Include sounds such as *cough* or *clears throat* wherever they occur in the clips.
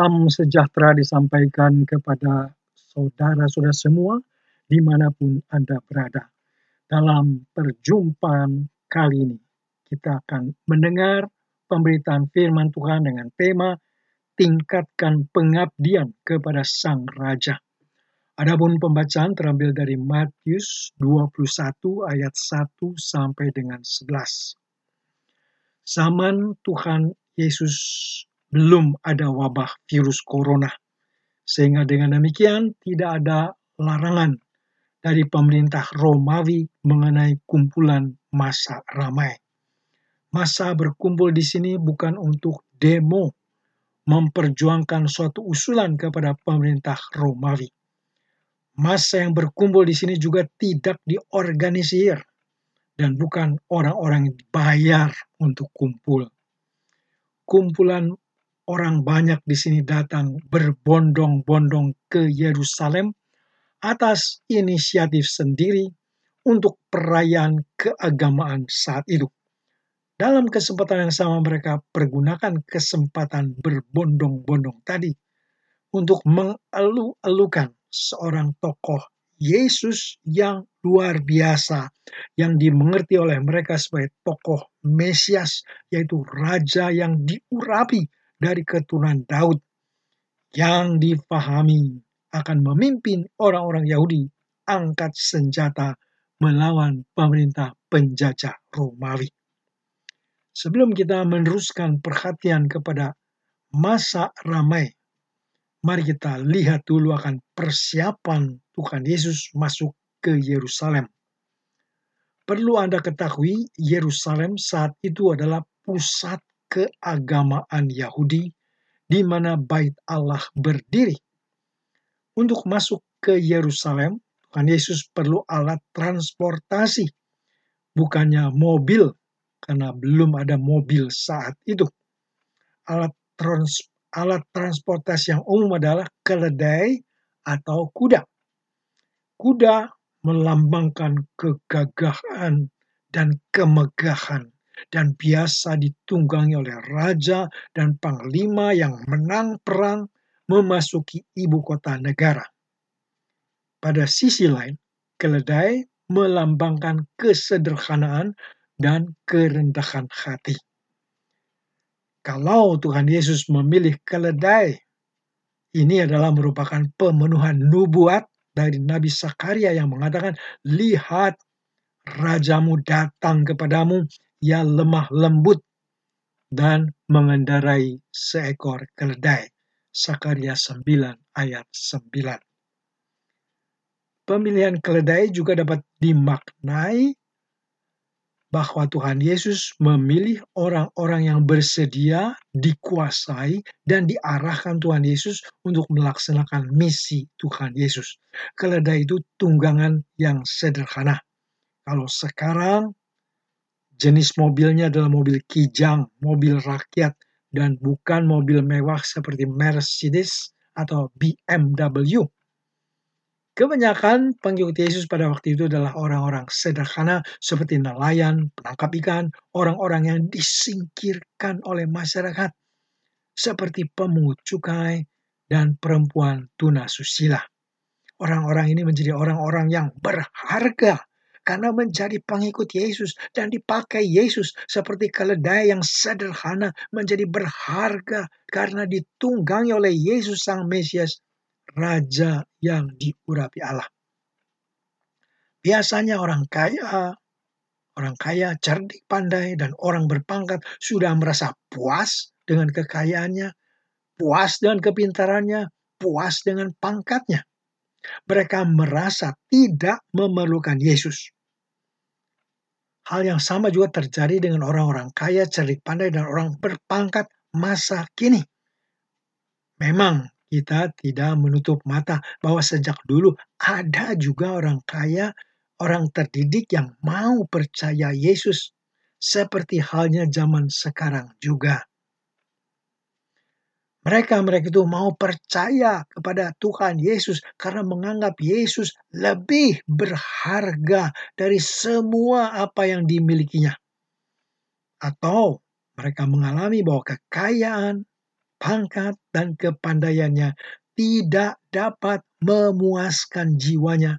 Salam sejahtera disampaikan kepada saudara-saudara semua di mana pun Anda berada. Dalam perjumpaan kali ini, kita akan mendengar pemberitaan firman Tuhan dengan tema Tingkatkan Pengabdian kepada Sang Raja. Adapun pembacaan terambil dari Matius 21 ayat 1 sampai dengan 11. Zaman Tuhan Yesus belum ada wabah virus corona. Sehingga dengan demikian tidak ada larangan dari pemerintah Romawi mengenai kumpulan masa ramai. Masa berkumpul di sini bukan untuk demo memperjuangkan suatu usulan kepada pemerintah Romawi. Masa yang berkumpul di sini juga tidak diorganisir dan bukan orang-orang yang dibayar untuk kumpul. Kumpulan orang banyak di sini datang berbondong-bondong ke Yerusalem atas inisiatif sendiri untuk perayaan keagamaan saat itu. Dalam kesempatan yang sama mereka pergunakan kesempatan berbondong-bondong tadi untuk mengeluh-elukan seorang tokoh Yesus yang luar biasa yang dimengerti oleh mereka sebagai tokoh Mesias yaitu raja yang diurapi dari keturunan Daud yang difahami akan memimpin orang-orang Yahudi angkat senjata melawan pemerintah penjajah Romawi. Sebelum kita meneruskan perhatian kepada masa ramai, mari kita lihat dulu akan persiapan Tuhan Yesus masuk ke Yerusalem. Perlu Anda ketahui, Yerusalem saat itu adalah pusat keagamaan Yahudi di mana bait Allah berdiri. Untuk masuk ke Yerusalem, Tuhan Yesus perlu alat transportasi, bukannya mobil, karena belum ada mobil saat itu. Alat, trans, alat transportasi yang umum adalah keledai atau kuda. Kuda melambangkan kegagahan dan kemegahan dan biasa ditunggangi oleh raja dan panglima yang menang perang memasuki ibu kota negara. Pada sisi lain, keledai melambangkan kesederhanaan dan kerendahan hati. Kalau Tuhan Yesus memilih keledai, ini adalah merupakan pemenuhan nubuat dari Nabi Sakaria yang mengatakan, "Lihat, rajamu datang kepadamu ia lemah lembut dan mengendarai seekor keledai. Sakaria 9 ayat 9. Pemilihan keledai juga dapat dimaknai bahwa Tuhan Yesus memilih orang-orang yang bersedia, dikuasai, dan diarahkan Tuhan Yesus untuk melaksanakan misi Tuhan Yesus. Keledai itu tunggangan yang sederhana. Kalau sekarang Jenis mobilnya adalah mobil kijang, mobil rakyat, dan bukan mobil mewah seperti Mercedes atau BMW. Kebanyakan pengikut Yesus pada waktu itu adalah orang-orang sederhana seperti nelayan, penangkap ikan, orang-orang yang disingkirkan oleh masyarakat, seperti pemungut cukai dan perempuan tuna susila. Orang-orang ini menjadi orang-orang yang berharga karena menjadi pengikut Yesus dan dipakai Yesus seperti keledai yang sederhana menjadi berharga karena ditunggangi oleh Yesus Sang Mesias, Raja yang diurapi Allah. Biasanya orang kaya, orang kaya, cerdik, pandai, dan orang berpangkat sudah merasa puas dengan kekayaannya, puas dengan kepintarannya, puas dengan pangkatnya. Mereka merasa tidak memerlukan Yesus. Hal yang sama juga terjadi dengan orang-orang kaya, cerdik pandai, dan orang berpangkat masa kini. Memang kita tidak menutup mata bahwa sejak dulu ada juga orang kaya, orang terdidik yang mau percaya Yesus, seperti halnya zaman sekarang juga. Mereka-mereka itu mau percaya kepada Tuhan Yesus karena menganggap Yesus lebih berharga dari semua apa yang dimilikinya. Atau mereka mengalami bahwa kekayaan, pangkat dan kepandaiannya tidak dapat memuaskan jiwanya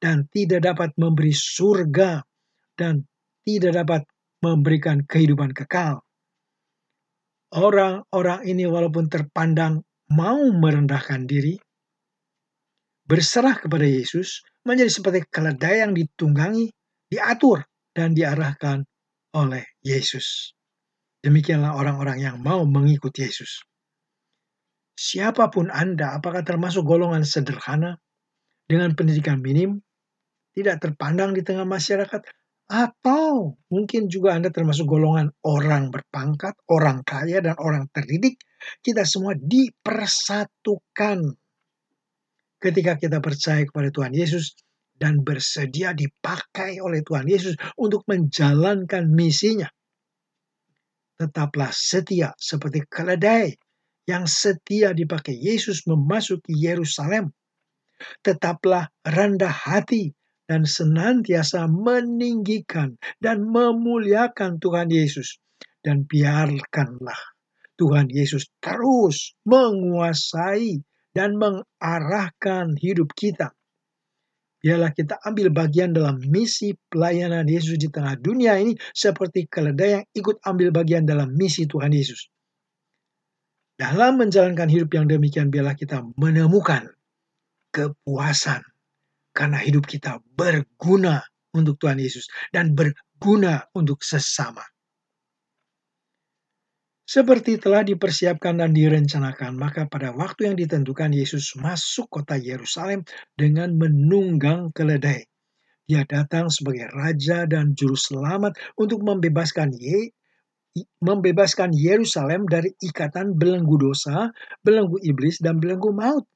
dan tidak dapat memberi surga dan tidak dapat memberikan kehidupan kekal. Orang-orang ini walaupun terpandang mau merendahkan diri, berserah kepada Yesus, menjadi seperti keledai yang ditunggangi, diatur, dan diarahkan oleh Yesus. Demikianlah orang-orang yang mau mengikut Yesus. Siapa pun Anda, apakah termasuk golongan sederhana dengan pendidikan minim, tidak terpandang di tengah masyarakat, atau mungkin juga Anda termasuk golongan orang berpangkat, orang kaya, dan orang terdidik, kita semua dipersatukan ketika kita percaya kepada Tuhan Yesus dan bersedia dipakai oleh Tuhan Yesus untuk menjalankan misinya tetaplah setia seperti keledai yang setia dipakai Yesus memasuki Yerusalem. Tetaplah rendah hati dan senantiasa meninggikan dan memuliakan Tuhan Yesus. Dan biarkanlah Tuhan Yesus terus menguasai dan mengarahkan hidup kita Biarlah kita ambil bagian dalam misi pelayanan Yesus di tengah dunia ini seperti keledai yang ikut ambil bagian dalam misi Tuhan Yesus. Dalam menjalankan hidup yang demikian, biarlah kita menemukan kepuasan karena hidup kita berguna untuk Tuhan Yesus dan berguna untuk sesama. Seperti telah dipersiapkan dan direncanakan, maka pada waktu yang ditentukan Yesus masuk kota Yerusalem dengan menunggang keledai. Dia datang sebagai raja dan juru selamat untuk membebaskan Ye, membebaskan Yerusalem dari ikatan belenggu dosa, belenggu iblis, dan belenggu maut.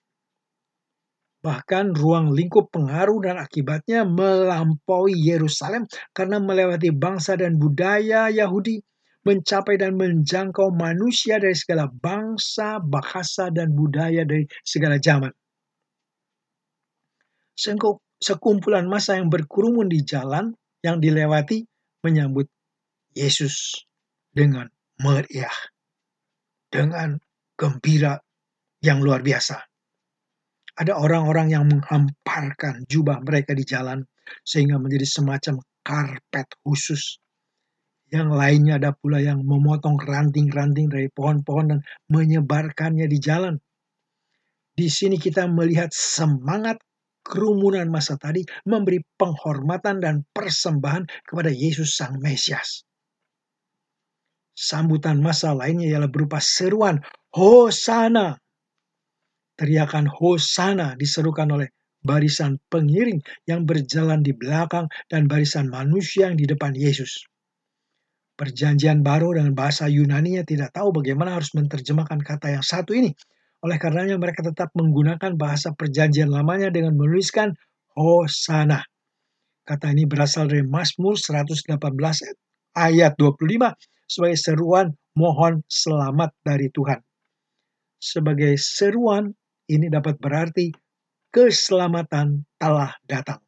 Bahkan ruang lingkup pengaruh dan akibatnya melampaui Yerusalem karena melewati bangsa dan budaya Yahudi mencapai dan menjangkau manusia dari segala bangsa, bahasa, dan budaya dari segala zaman. Sekumpulan masa yang berkerumun di jalan yang dilewati menyambut Yesus dengan meriah, dengan gembira yang luar biasa. Ada orang-orang yang menghamparkan jubah mereka di jalan sehingga menjadi semacam karpet khusus yang lainnya ada pula yang memotong ranting-ranting dari pohon-pohon dan menyebarkannya di jalan. Di sini kita melihat semangat kerumunan masa tadi memberi penghormatan dan persembahan kepada Yesus Sang Mesias. Sambutan masa lainnya ialah berupa seruan Hosana. Teriakan Hosana diserukan oleh barisan pengiring yang berjalan di belakang dan barisan manusia yang di depan Yesus. Perjanjian baru dengan bahasa Yunani tidak tahu bagaimana harus menerjemahkan kata yang satu ini. Oleh karenanya mereka tetap menggunakan bahasa perjanjian lamanya dengan menuliskan Hosana. Kata ini berasal dari Mazmur 118 ayat 25 sebagai seruan mohon selamat dari Tuhan. Sebagai seruan ini dapat berarti keselamatan telah datang.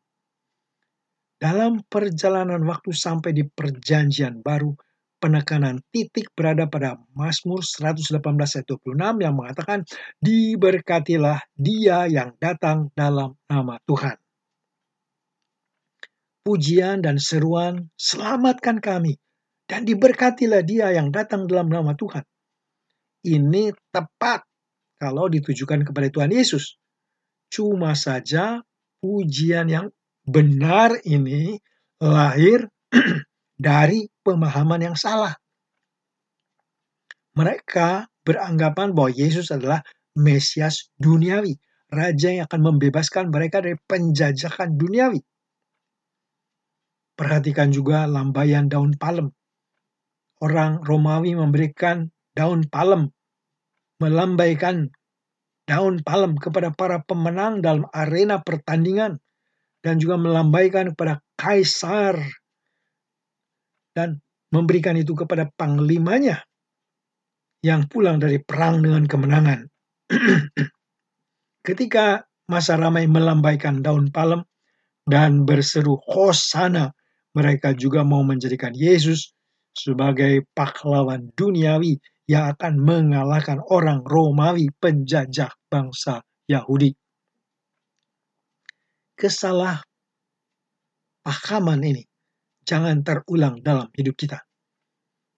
Dalam perjalanan waktu sampai di perjanjian baru, penekanan titik berada pada Mazmur 118 ayat 26 yang mengatakan, Diberkatilah dia yang datang dalam nama Tuhan. Pujian dan seruan, selamatkan kami, dan diberkatilah dia yang datang dalam nama Tuhan. Ini tepat kalau ditujukan kepada Tuhan Yesus. Cuma saja pujian yang benar ini lahir *clears throat* dari pemahaman yang salah. Mereka beranggapan bahwa Yesus adalah Mesias duniawi, raja yang akan membebaskan mereka dari penjajahan duniawi. Perhatikan juga lambaian daun palem. Orang Romawi memberikan daun palem, melambaikan daun palem kepada para pemenang dalam arena pertandingan dan juga melambaikan kepada kaisar dan memberikan itu kepada panglimanya yang pulang dari perang dengan kemenangan. *clears throat* Ketika masa ramai melambaikan daun palem dan berseru Hosana, mereka juga mau menjadikan Yesus sebagai pahlawan duniawi yang akan mengalahkan orang Romawi penjajah bangsa Yahudi. Kesalah pahaman ini jangan terulang dalam hidup kita.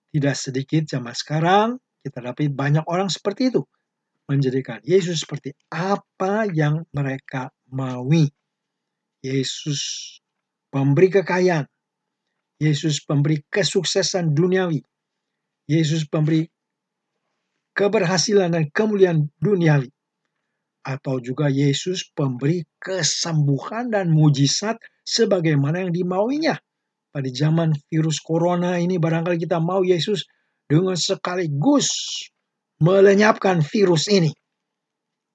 Tidak sedikit zaman sekarang kita dapat banyak orang seperti itu. Menjadikan Yesus seperti apa yang mereka maui. Yesus pemberi kekayaan. Yesus pemberi kesuksesan duniawi. Yesus pemberi keberhasilan dan kemuliaan duniawi. Atau juga Yesus pemberi kesembuhan dan mujizat sebagaimana yang dimauinya. Pada zaman virus corona ini barangkali kita mau Yesus dengan sekaligus melenyapkan virus ini.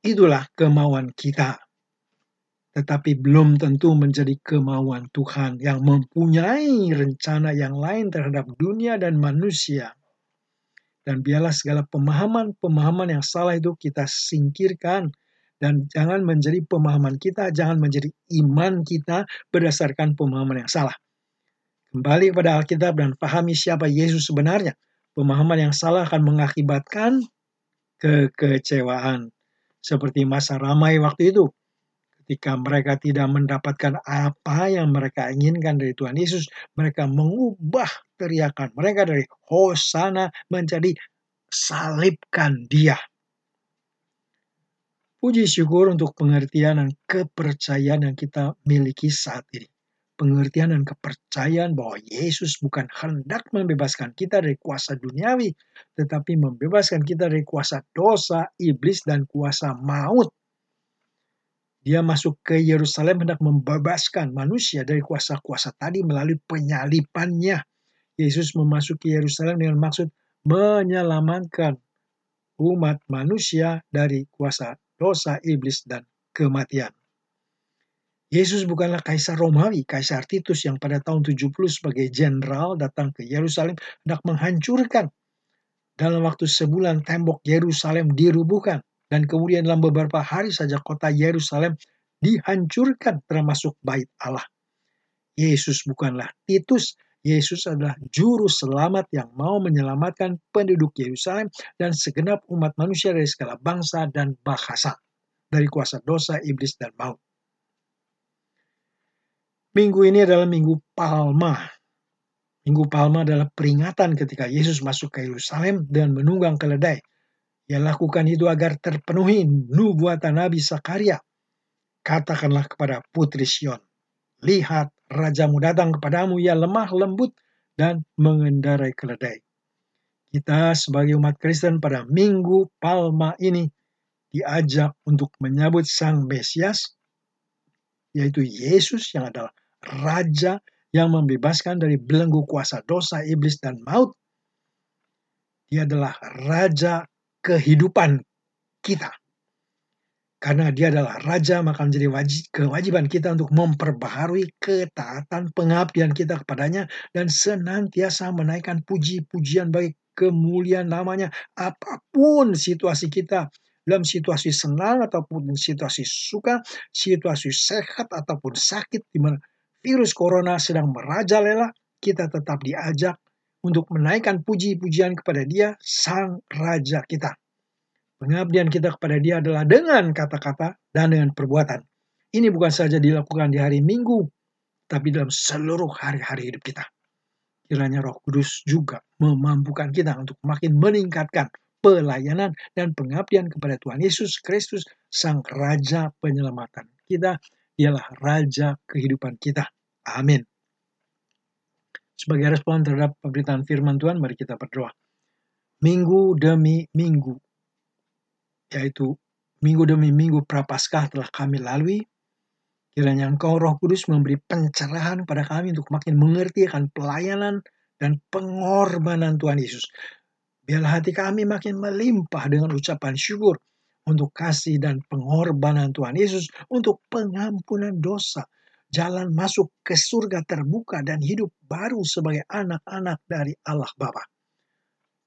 Itulah kemauan kita. Tetapi belum tentu menjadi kemauan Tuhan yang mempunyai rencana yang lain terhadap dunia dan manusia. Dan biarlah segala pemahaman-pemahaman yang salah itu kita singkirkan. Dan jangan menjadi pemahaman kita, jangan menjadi iman kita berdasarkan pemahaman yang salah. Kembali kepada Alkitab dan pahami siapa Yesus sebenarnya. Pemahaman yang salah akan mengakibatkan kekecewaan. Seperti masa ramai waktu itu. Ketika mereka tidak mendapatkan apa yang mereka inginkan dari Tuhan Yesus, mereka mengubah teriakan mereka dari Hosana menjadi salibkan dia. Puji syukur untuk pengertian dan kepercayaan yang kita miliki saat ini. Pengertian dan kepercayaan bahwa Yesus bukan hendak membebaskan kita dari kuasa duniawi, tetapi membebaskan kita dari kuasa dosa, iblis, dan kuasa maut dia masuk ke Yerusalem hendak membebaskan manusia dari kuasa-kuasa tadi melalui penyalipannya. Yesus memasuki Yerusalem dengan maksud menyelamatkan umat manusia dari kuasa dosa, iblis, dan kematian. Yesus bukanlah kaisar Romawi, kaisar Titus yang pada tahun 70 sebagai jenderal datang ke Yerusalem hendak menghancurkan. Dalam waktu sebulan tembok Yerusalem dirubuhkan dan kemudian dalam beberapa hari saja kota Yerusalem dihancurkan termasuk bait Allah. Yesus bukanlah Titus, Yesus adalah juru selamat yang mau menyelamatkan penduduk Yerusalem dan segenap umat manusia dari segala bangsa dan bahasa, dari kuasa dosa, iblis, dan maut. Minggu ini adalah Minggu Palma. Minggu Palma adalah peringatan ketika Yesus masuk ke Yerusalem dan menunggang keledai. Ia lakukan itu agar terpenuhi nubuatan Nabi Sakaria. Katakanlah kepada putri Sion, lihat rajamu datang kepadamu, ia lemah lembut dan mengendarai keledai. Kita sebagai umat Kristen pada minggu Palma ini diajak untuk menyambut Sang Mesias, yaitu Yesus yang adalah Raja yang membebaskan dari belenggu kuasa dosa, iblis, dan maut. Dia adalah Raja kehidupan kita. Karena dia adalah raja, maka menjadi wajib, kewajiban kita untuk memperbaharui ketaatan pengabdian kita kepadanya dan senantiasa menaikkan puji-pujian bagi kemuliaan namanya apa pun situasi kita dalam situasi senang ataupun situasi suka, situasi sehat ataupun sakit di mana virus corona sedang merajalela, kita tetap diajak untuk menaikkan puji-pujian kepada Dia, Sang Raja kita. Pengabdian kita kepada Dia adalah dengan kata-kata dan dengan perbuatan. Ini bukan saja dilakukan di hari Minggu, tapi dalam seluruh hari-hari hidup kita. Kiranya Roh Kudus juga memampukan kita untuk makin meningkatkan pelayanan dan pengabdian kepada Tuhan Yesus Kristus, Sang Raja Penyelamatan kita. Ialah Raja kehidupan kita. Amin. Sebagai respon terhadap pemberitaan firman Tuhan, mari kita berdoa. Minggu demi minggu, yaitu minggu demi minggu prapaskah telah kami lalui, kiranya Engkau Roh Kudus memberi pencerahan pada kami untuk makin mengerti akan pelayanan dan pengorbanan Tuhan Yesus. Biarlah hati kami makin melimpah dengan ucapan syukur untuk kasih dan pengorbanan Tuhan Yesus untuk pengampunan dosa, jalan masuk ke surga terbuka dan hidup baru sebagai anak-anak dari Allah Bapa.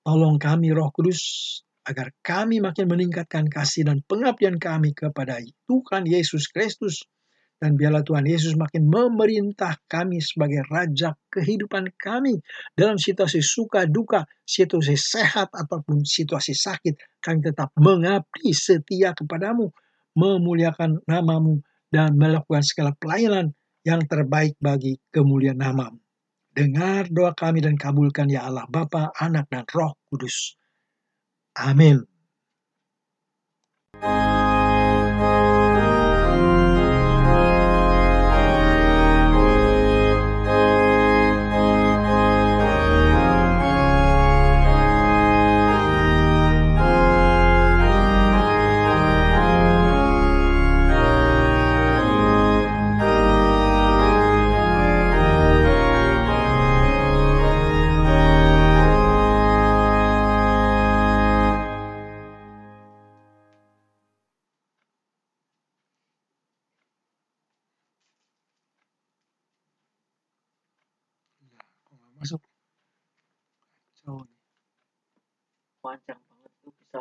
Tolong kami Roh Kudus agar kami makin meningkatkan kasih dan pengabdian kami kepada Tuhan Yesus Kristus Dan biarlah Tuhan Yesus makin memerintah kami sebagai Raja kehidupan kami. Dalam situasi suka duka, situasi sehat ataupun situasi sakit. Kami tetap mengabdi setia kepadamu. Memuliakan namamu dan melakukan segala pelayanan yang terbaik bagi kemuliaan namamu. Dengar doa kami dan kabulkan ya Allah Bapa, Anak, dan Roh Kudus. Amin. masuk. Kacau nih. Panjang banget tuh bisa